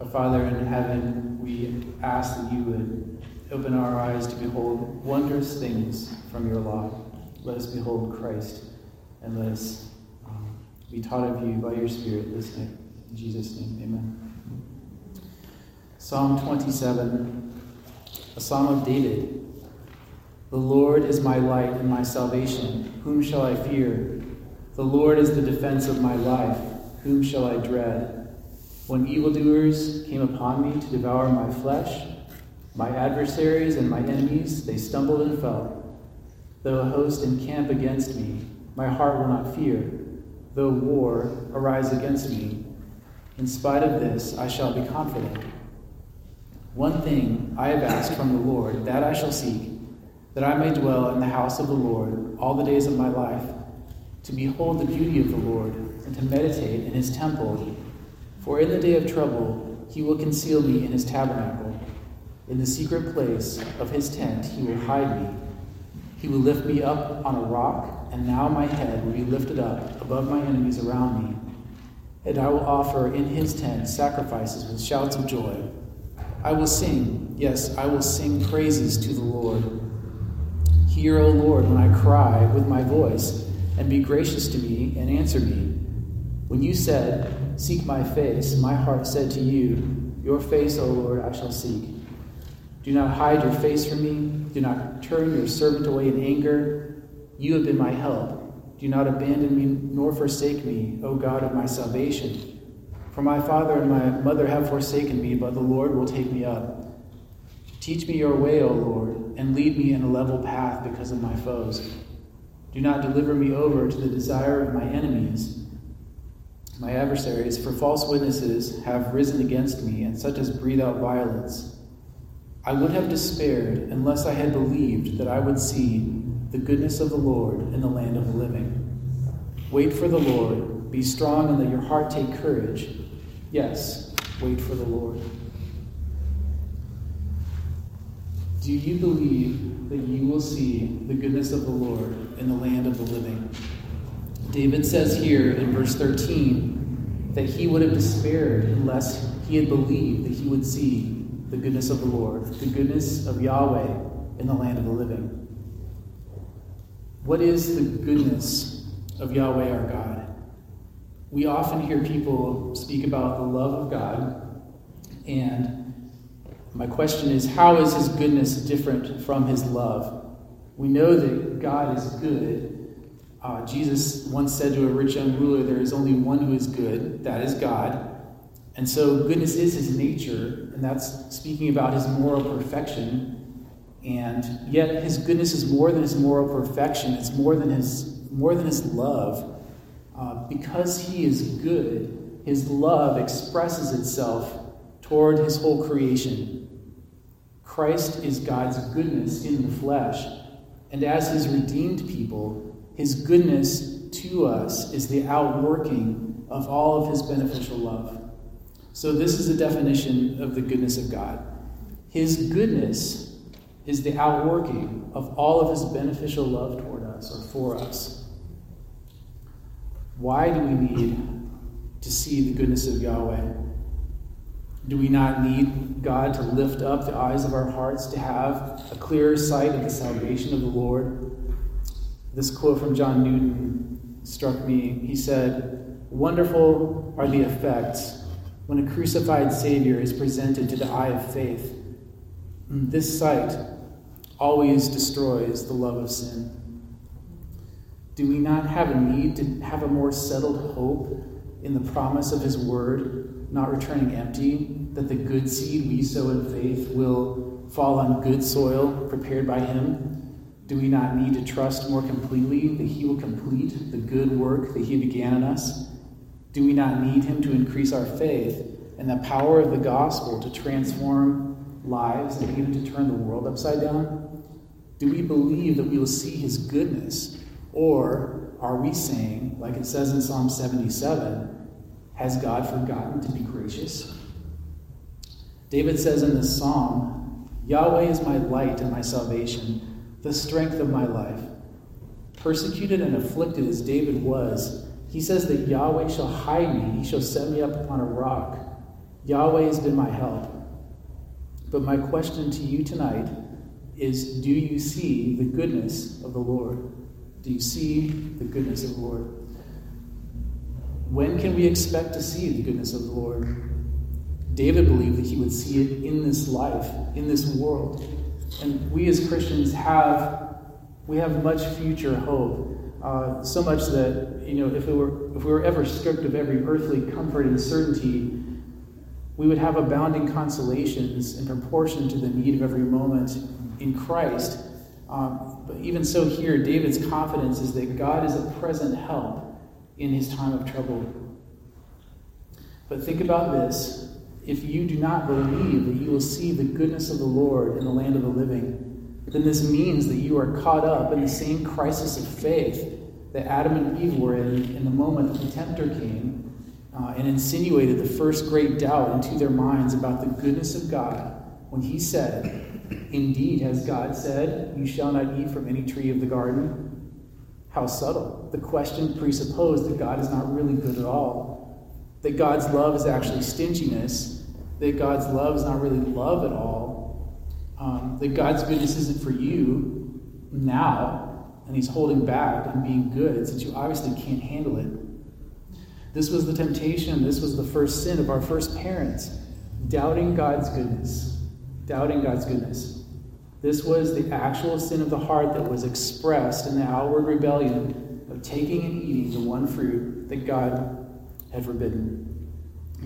Our Father in heaven, we ask that you would open our eyes to behold wondrous things from your law. Let us behold Christ and let us um, be taught of you by your Spirit this night. In Jesus' name, amen. Psalm 27, a psalm of David. The Lord is my light and my salvation. Whom shall I fear? The Lord is the defense of my life. Whom shall I dread? When evildoers came upon me to devour my flesh, my adversaries and my enemies, they stumbled and fell. Though a host encamp against me, my heart will not fear. Though war arise against me, in spite of this, I shall be confident. One thing I have asked from the Lord, that I shall seek, that I may dwell in the house of the Lord all the days of my life, to behold the beauty of the Lord, and to meditate in his temple. For in the day of trouble he will conceal me in his tabernacle. In the secret place of his tent he will hide me. He will lift me up on a rock, and now my head will be lifted up above my enemies around me. And I will offer in his tent sacrifices with shouts of joy. I will sing, yes, I will sing praises to the Lord. Hear, O Lord, when I cry with my voice, and be gracious to me and answer me. When you said, Seek my face, my heart said to you, Your face, O Lord, I shall seek. Do not hide your face from me. Do not turn your servant away in anger. You have been my help. Do not abandon me nor forsake me, O God of my salvation. For my father and my mother have forsaken me, but the Lord will take me up. Teach me your way, O Lord, and lead me in a level path because of my foes. Do not deliver me over to the desire of my enemies, my adversaries, for false witnesses have risen against me, and such as breathe out violence. I would have despaired unless I had believed that I would see the goodness of the Lord in the land of the living. Wait for the Lord, be strong, and let your heart take courage. Yes, wait for the Lord. Do you believe that you will see the goodness of the Lord in the land of the living? David says here in verse 13 that he would have despaired unless he had believed that he would see the goodness of the Lord, the goodness of Yahweh in the land of the living. What is the goodness of Yahweh our God? We often hear people speak about the love of God, and my question is how is his goodness different from his love? We know that God is good. Uh, Jesus once said to a rich young ruler, There is only one who is good, that is God. And so goodness is his nature, and that's speaking about his moral perfection. And yet his goodness is more than his moral perfection, it's more than his, more than his love. Uh, because he is good, his love expresses itself toward his whole creation. Christ is God's goodness in the flesh, and as his redeemed people, his goodness to us is the outworking of all of his beneficial love. So, this is a definition of the goodness of God. His goodness is the outworking of all of his beneficial love toward us or for us. Why do we need to see the goodness of Yahweh? Do we not need God to lift up the eyes of our hearts to have a clearer sight of the salvation of the Lord? This quote from John Newton struck me. He said, Wonderful are the effects when a crucified Savior is presented to the eye of faith. This sight always destroys the love of sin. Do we not have a need to have a more settled hope in the promise of His Word not returning empty, that the good seed we sow in faith will fall on good soil prepared by Him? Do we not need to trust more completely that He will complete the good work that He began in us? Do we not need Him to increase our faith and the power of the gospel to transform lives and even to turn the world upside down? Do we believe that we will see His goodness? Or are we saying, like it says in Psalm 77, has God forgotten to be gracious? David says in this psalm, Yahweh is my light and my salvation, the strength of my life. Persecuted and afflicted as David was, he says that Yahweh shall hide me, he shall set me up upon a rock. Yahweh has been my help. But my question to you tonight is do you see the goodness of the Lord? Do you see the goodness of the Lord? When can we expect to see the goodness of the Lord? David believed that he would see it in this life, in this world. And we as Christians have we have much future hope. Uh, so much that you know, if we were if we were ever stripped of every earthly comfort and certainty, we would have abounding consolations in proportion to the need of every moment in Christ. Um, but even so, here, David's confidence is that God is a present help in his time of trouble. But think about this if you do not believe that you will see the goodness of the Lord in the land of the living, then this means that you are caught up in the same crisis of faith that Adam and Eve were in in the moment the tempter came uh, and insinuated the first great doubt into their minds about the goodness of God when he said, Indeed, has God said, You shall not eat from any tree of the garden? How subtle. The question presupposed that God is not really good at all, that God's love is actually stinginess, that God's love is not really love at all, um, that God's goodness isn't for you now, and He's holding back and being good since you obviously can't handle it. This was the temptation, this was the first sin of our first parents, doubting God's goodness. Doubting God's goodness. This was the actual sin of the heart that was expressed in the outward rebellion of taking and eating the one fruit that God had forbidden.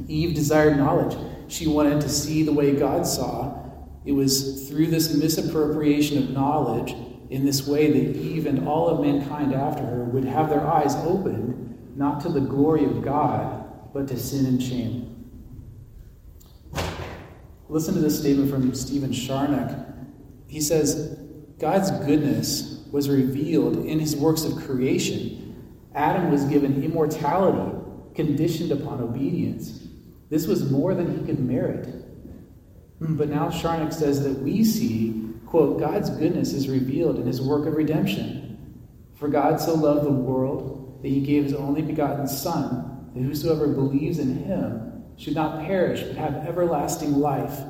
Eve desired knowledge. She wanted to see the way God saw. It was through this misappropriation of knowledge, in this way, that Eve and all of mankind after her would have their eyes opened not to the glory of God, but to sin and shame. Listen to this statement from Stephen Charnock. He says, God's goodness was revealed in his works of creation. Adam was given immortality, conditioned upon obedience. This was more than he could merit. Hmm, but now Charnock says that we see, quote, God's goodness is revealed in his work of redemption. For God so loved the world that he gave his only begotten Son, that whosoever believes in him should not perish but have everlasting life.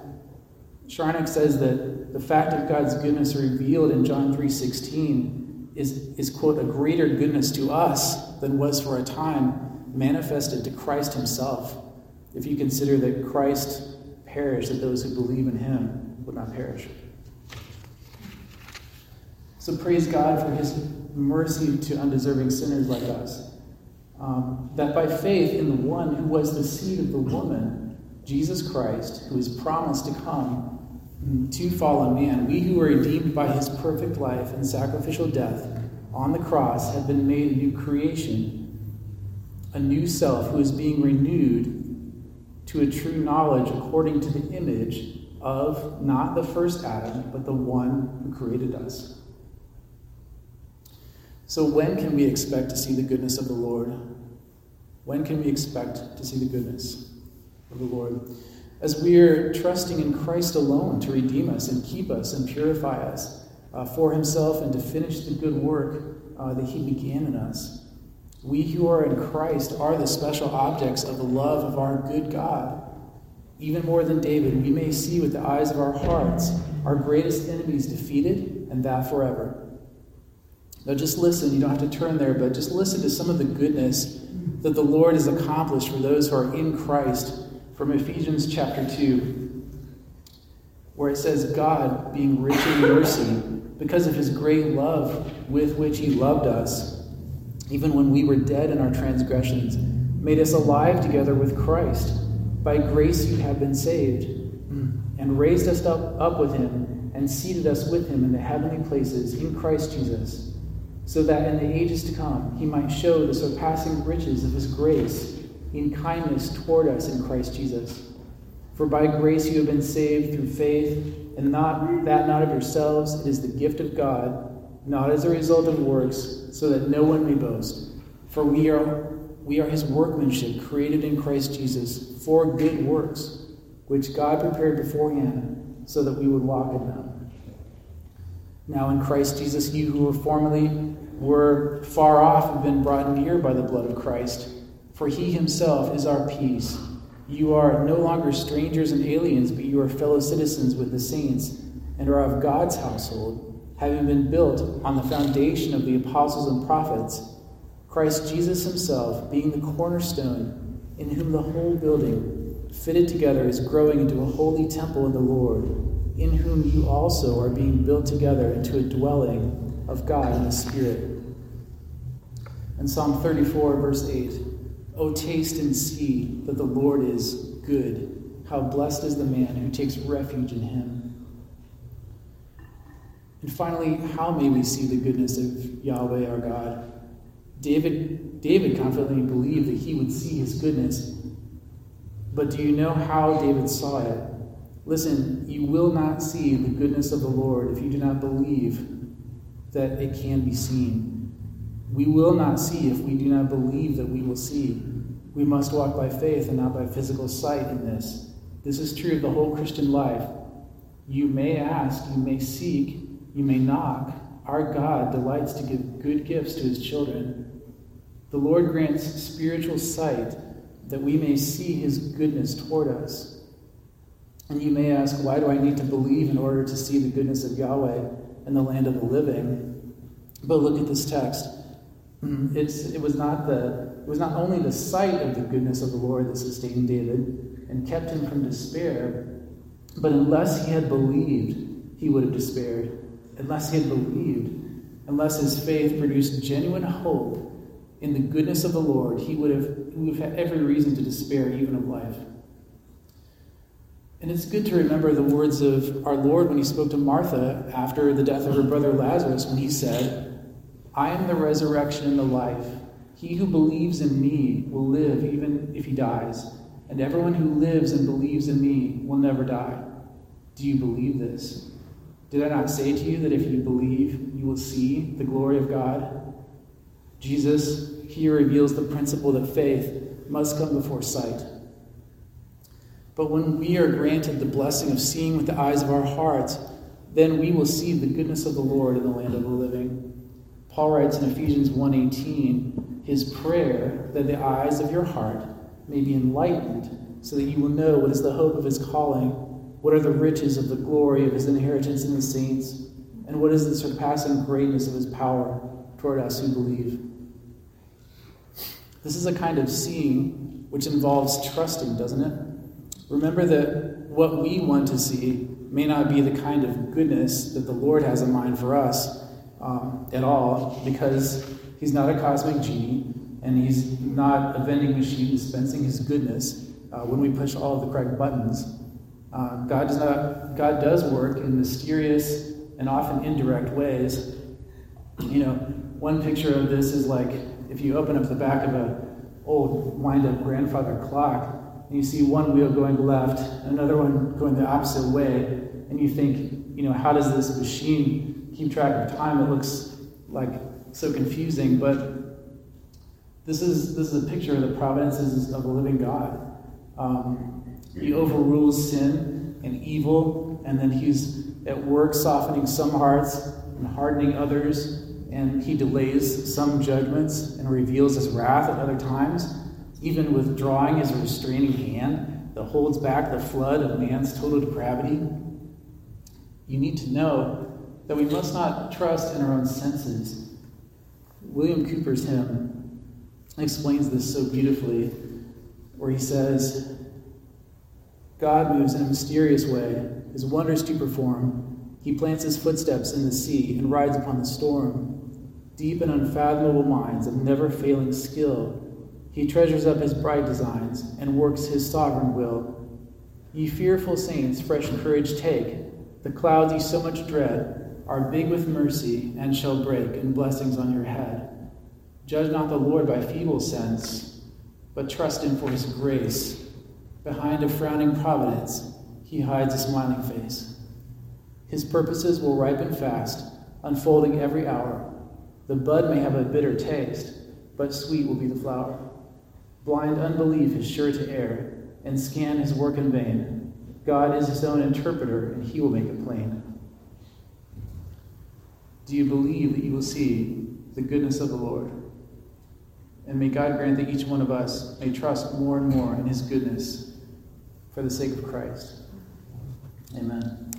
Charnock says that the fact of God's goodness revealed in John 3:16 is, is quote a greater goodness to us than was for a time manifested to Christ himself. If you consider that Christ perished, that those who believe in him would not perish. So praise God for his mercy to undeserving sinners like us. Um, that by faith in the one who was the seed of the woman, Jesus Christ, who is promised to come to fallen man, we who are redeemed by his perfect life and sacrificial death on the cross have been made a new creation, a new self who is being renewed to a true knowledge according to the image of not the first Adam, but the one who created us. So, when can we expect to see the goodness of the Lord? When can we expect to see the goodness of the Lord? As we are trusting in Christ alone to redeem us and keep us and purify us uh, for Himself and to finish the good work uh, that He began in us. We who are in Christ are the special objects of the love of our good God. Even more than David, we may see with the eyes of our hearts our greatest enemies defeated, and that forever. Now, just listen. You don't have to turn there, but just listen to some of the goodness that the Lord has accomplished for those who are in Christ from Ephesians chapter 2, where it says, God, being rich in mercy, because of his great love with which he loved us, even when we were dead in our transgressions, made us alive together with Christ. By grace you have been saved, and raised us up, up with him, and seated us with him in the heavenly places in Christ Jesus so that in the ages to come he might show the surpassing riches of his grace in kindness toward us in Christ Jesus. For by grace you have been saved through faith, and not that not of yourselves, it is the gift of God, not as a result of works, so that no one may boast. For we are we are his workmanship, created in Christ Jesus for good works, which God prepared beforehand so that we would walk in them. Now in Christ Jesus, you who were formerly were far off have been brought near by the blood of Christ, for he himself is our peace. You are no longer strangers and aliens, but you are fellow citizens with the saints and are of God's household, having been built on the foundation of the apostles and prophets, Christ Jesus himself being the cornerstone, in whom the whole building, fitted together, is growing into a holy temple in the Lord, in whom you also are being built together into a dwelling of God in the Spirit. And Psalm 34, verse 8. Oh, taste and see that the Lord is good. How blessed is the man who takes refuge in him. And finally, how may we see the goodness of Yahweh our God? David, David confidently believed that he would see his goodness. But do you know how David saw it? Listen, you will not see the goodness of the Lord if you do not believe that it can be seen. We will not see if we do not believe that we will see. We must walk by faith and not by physical sight in this. This is true of the whole Christian life. You may ask, you may seek, you may knock. Our God delights to give good gifts to his children. The Lord grants spiritual sight that we may see his goodness toward us. And you may ask, why do I need to believe in order to see the goodness of Yahweh in the land of the living? But look at this text. Mm-hmm. It's, it, was not the, it was not only the sight of the goodness of the Lord that sustained David and kept him from despair, but unless he had believed, he would have despaired. Unless he had believed, unless his faith produced genuine hope in the goodness of the Lord, he would have, he would have had every reason to despair, even of life. And it's good to remember the words of our Lord when he spoke to Martha after the death of her brother Lazarus, when he said, I am the resurrection and the life. He who believes in me will live even if he dies, and everyone who lives and believes in me will never die. Do you believe this? Did I not say to you that if you believe, you will see the glory of God? Jesus here reveals the principle that faith must come before sight. But when we are granted the blessing of seeing with the eyes of our hearts, then we will see the goodness of the Lord in the land of the living. Paul writes in Ephesians 1:18, his prayer that the eyes of your heart may be enlightened, so that you will know what is the hope of his calling, what are the riches of the glory of his inheritance in the saints, and what is the surpassing greatness of his power toward us who believe. This is a kind of seeing which involves trusting, doesn't it? Remember that what we want to see may not be the kind of goodness that the Lord has in mind for us um, at all because he's not a cosmic genie and he's not a vending machine dispensing his goodness uh, when we push all the correct buttons. Uh, God does not. God does work in mysterious and often indirect ways. You know, one picture of this is like if you open up the back of an old wind-up grandfather clock and you see one wheel going left, another one going the opposite way, and you think, you know, how does this machine keep track of time, it looks like so confusing, but this is this is a picture of the providences of the living God. Um, he overrules sin and evil, and then he's at work softening some hearts and hardening others, and he delays some judgments and reveals his wrath at other times, even withdrawing his restraining hand that holds back the flood of man's total depravity. You need to know that we must not trust in our own senses. William Cowper's hymn explains this so beautifully, where he says, God moves in a mysterious way, his wonders to perform. He plants his footsteps in the sea and rides upon the storm. Deep and unfathomable minds of never failing skill, he treasures up his bright designs and works his sovereign will. Ye fearful saints, fresh courage take, the clouds ye so much dread are big with mercy and shall break, and blessings on your head. Judge not the Lord by feeble sense, but trust him for his grace. Behind a frowning providence, he hides a smiling face. His purposes will ripen fast, unfolding every hour. The bud may have a bitter taste, but sweet will be the flower. Blind unbelief is sure to err and scan his work in vain. God is his own interpreter, and he will make it plain. Do you believe that you will see the goodness of the Lord? And may God grant that each one of us may trust more and more in his goodness for the sake of Christ. Amen.